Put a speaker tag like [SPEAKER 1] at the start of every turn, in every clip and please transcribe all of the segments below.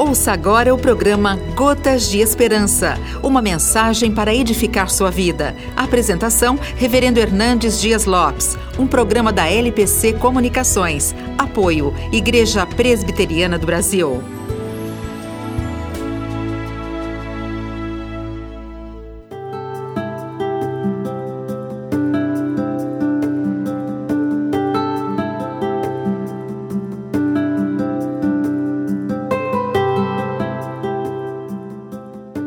[SPEAKER 1] Ouça agora o programa Gotas de Esperança, uma mensagem para edificar sua vida. Apresentação: Reverendo Hernandes Dias Lopes, um programa da LPC Comunicações. Apoio: Igreja Presbiteriana do Brasil.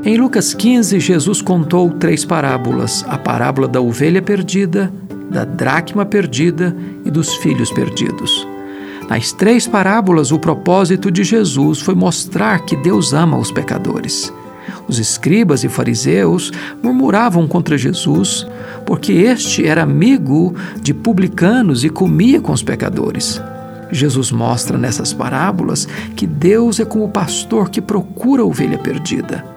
[SPEAKER 2] Em Lucas 15, Jesus contou três parábolas: a parábola da ovelha perdida, da dracma perdida e dos filhos perdidos. Nas três parábolas, o propósito de Jesus foi mostrar que Deus ama os pecadores. Os escribas e fariseus murmuravam contra Jesus porque este era amigo de publicanos e comia com os pecadores. Jesus mostra nessas parábolas que Deus é como o pastor que procura a ovelha perdida.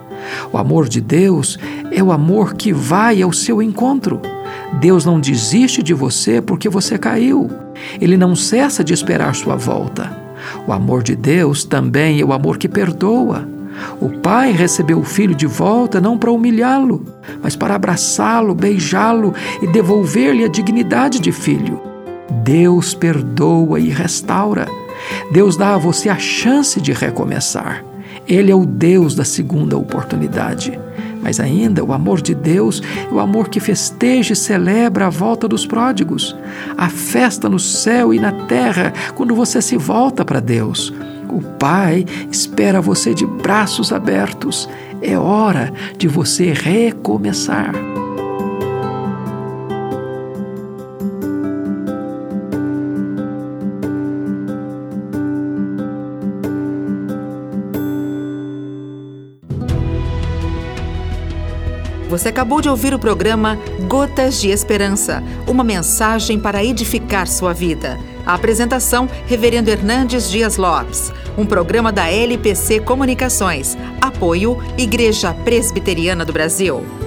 [SPEAKER 2] O amor de Deus é o amor que vai ao seu encontro. Deus não desiste de você porque você caiu. Ele não cessa de esperar sua volta. O amor de Deus também é o amor que perdoa. O pai recebeu o filho de volta não para humilhá-lo, mas para abraçá-lo, beijá-lo e devolver-lhe a dignidade de filho. Deus perdoa e restaura. Deus dá a você a chance de recomeçar. Ele é o Deus da segunda oportunidade. Mas ainda o amor de Deus é o amor que festeja e celebra a volta dos pródigos. A festa no céu e na terra quando você se volta para Deus. O Pai espera você de braços abertos. É hora de você recomeçar.
[SPEAKER 1] Você acabou de ouvir o programa Gotas de Esperança, uma mensagem para edificar sua vida. A apresentação, Reverendo Hernandes Dias Lopes. Um programa da LPC Comunicações. Apoio, Igreja Presbiteriana do Brasil.